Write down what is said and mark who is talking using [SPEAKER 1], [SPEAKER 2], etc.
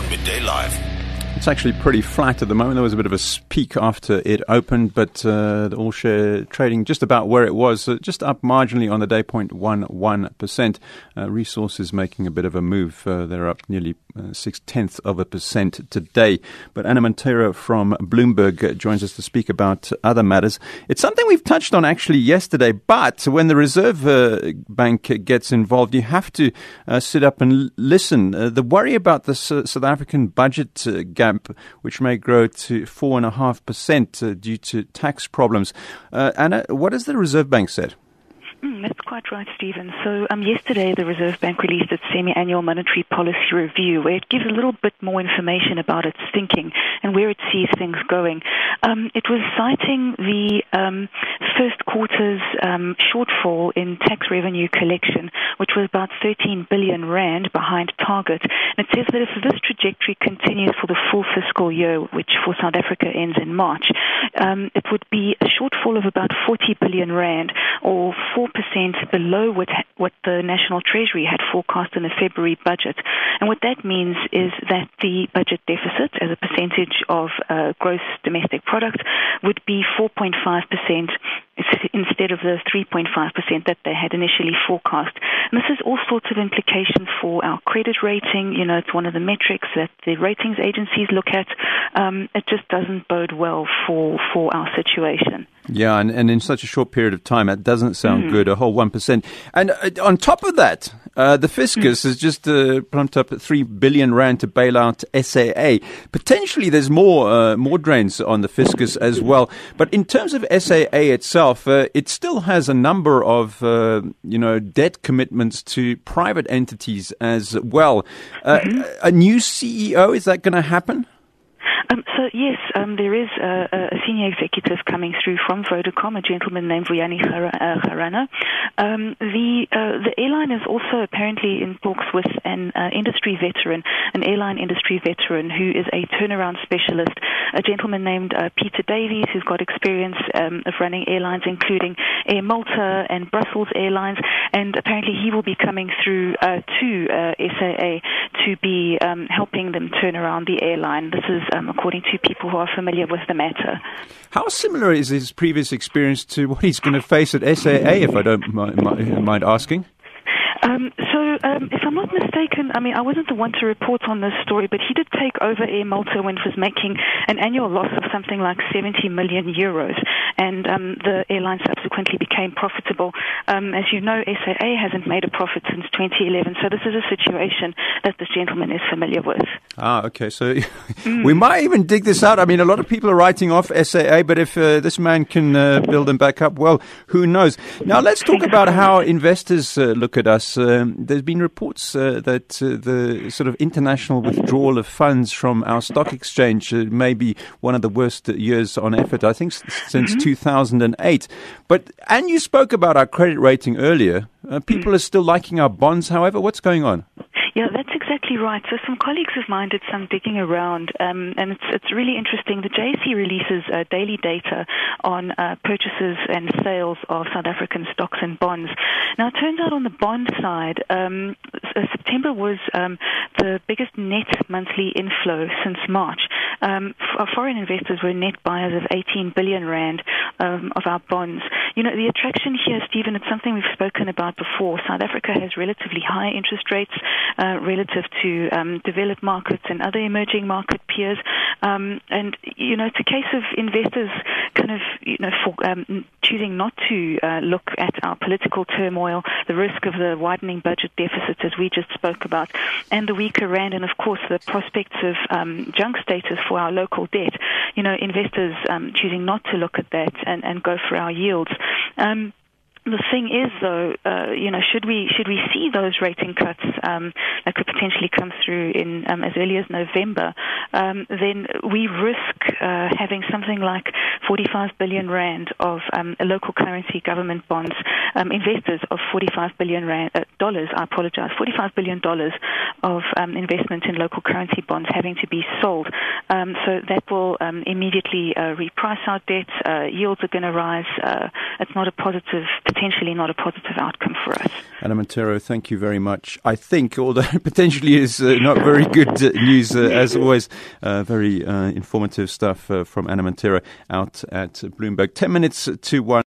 [SPEAKER 1] on Midday Live.
[SPEAKER 2] It's actually pretty flat at the moment. There was a bit of a peak after it opened, but uh, the all share trading just about where it was, uh, just up marginally on the day, 0.11%. Uh, resources making a bit of a move. Uh, they're up nearly uh, six tenths of a percent today. But Ana Monteiro from Bloomberg uh, joins us to speak about other matters. It's something we've touched on actually yesterday, but when the Reserve Bank gets involved, you have to sit up and listen. the worry about the South African budget gap, which may grow to 4.5% uh, due to tax problems. Uh, Ana, what has the Reserve Bank said?
[SPEAKER 3] Right, Stephen. So um, yesterday, the Reserve Bank released its semi-annual monetary policy review, where it gives a little bit more information about its thinking and where it sees things going. Um, it was citing the um, first quarter's um, shortfall in tax revenue collection, which was about 13 billion rand behind target. And it says that if this trajectory continues for the full fiscal year, which for South Africa ends in March, um, it would be a shortfall of about 40 billion rand, or 4 4% below what, what the National Treasury had forecast in the February budget. And what that means is that the budget deficit as a percentage of uh, gross domestic product would be 4.5% instead of the 3.5% that they had initially forecast. And this has all sorts of implications for our credit rating. You know, it's one of the metrics that the ratings agencies look at. Um, it just doesn't bode well for, for our situation.
[SPEAKER 2] Yeah, and, and in such a short period of time, that doesn't sound mm. good, a whole 1%. And uh, on top of that, uh, the fiscus has just uh, pumped up 3 billion rand to bail out SAA. Potentially, there's more, uh, more drains on the fiscus as well. But in terms of SAA itself, uh, it still has a number of, uh, you know, debt commitments to private entities as well. Mm-hmm. A new CEO, is that going to happen?
[SPEAKER 3] Um, so yes, um, there is a, a, senior executive coming through from Vodacom, a gentleman named Vuyani Jarana. Um, the uh, the airline is also apparently in talks with an uh, industry veteran, an airline industry veteran who is a turnaround specialist, a gentleman named uh, Peter Davies, who's got experience um, of running airlines, including Air Malta and Brussels Airlines, and apparently he will be coming through uh, to uh, SAA to be um, helping them turn around the airline. This is um, according to people who are familiar with the matter.
[SPEAKER 2] How similar is his previous experience to what he's going to face at SAA, if I don't mind asking?
[SPEAKER 3] Um, so, um, if I'm not mistaken, I mean, I wasn't the one to report on this story, but he did take over Air Malta when it was making an annual loss of something like 70 million euros, and um, the airline subsequently became profitable. Um, as you know, SAA hasn't made a profit since 2011, so this is a situation that this gentleman is familiar with.
[SPEAKER 2] Ah, okay. So mm. we might even dig this out. I mean, a lot of people are writing off SAA, but if uh, this man can uh, build them back up, well, who knows? Now, let's talk about how investors uh, look at us. Um, there's been reports uh, that uh, the sort of international withdrawal of funds from our stock exchange uh, may be one of the worst years on effort, I think, since mm-hmm. 2008. But, and you spoke about our credit rating earlier. people mm. are still liking our bonds, however. What's going on?
[SPEAKER 3] Right. So some colleagues of mine did some digging around, um, and it's, it's really interesting. The JSE releases uh, daily data on uh, purchases and sales of South African stocks and bonds. Now, it turns out on the bond side, um, uh, September was um, the biggest net monthly inflow since March. Um, f- foreign investors were net buyers of 18 billion rand um, of our bonds. You know, the attraction here, Stephen, it's something we've spoken about before. South Africa has relatively high interest rates uh, relative to um, developed markets and other emerging market peers. Um, and, you know, it's a case of investors kind of, you know, for, um, choosing not to uh, look at our political turmoil, the risk of the widening budget deficits, as we just spoke about, and the weaker rand, and of course the prospects of um, junk status for our local debt. You know, investors um, choosing not to look at that and, and go for our yields. Um, the thing is, though, uh, you know, should we should we see those rating cuts um, that could potentially come through in um, as early as November, um, then we risk uh, having something like 45 billion rand of um, local currency government bonds, um, investors of 45 billion rand, uh, dollars. I apologize, forty-five billion dollars of um, investment in local currency bonds having to be sold. Um, so that will um, immediately uh, reprice our debt. Uh, yields are going to rise. Uh, it's not a positive, potentially not a positive outcome for us.
[SPEAKER 2] Ana Monteiro, thank you very much. I think, although potentially is uh, not very good uh, news, uh, as always, very informative stuff from Ana Monteiro out at Bloomberg. Ten minutes to one.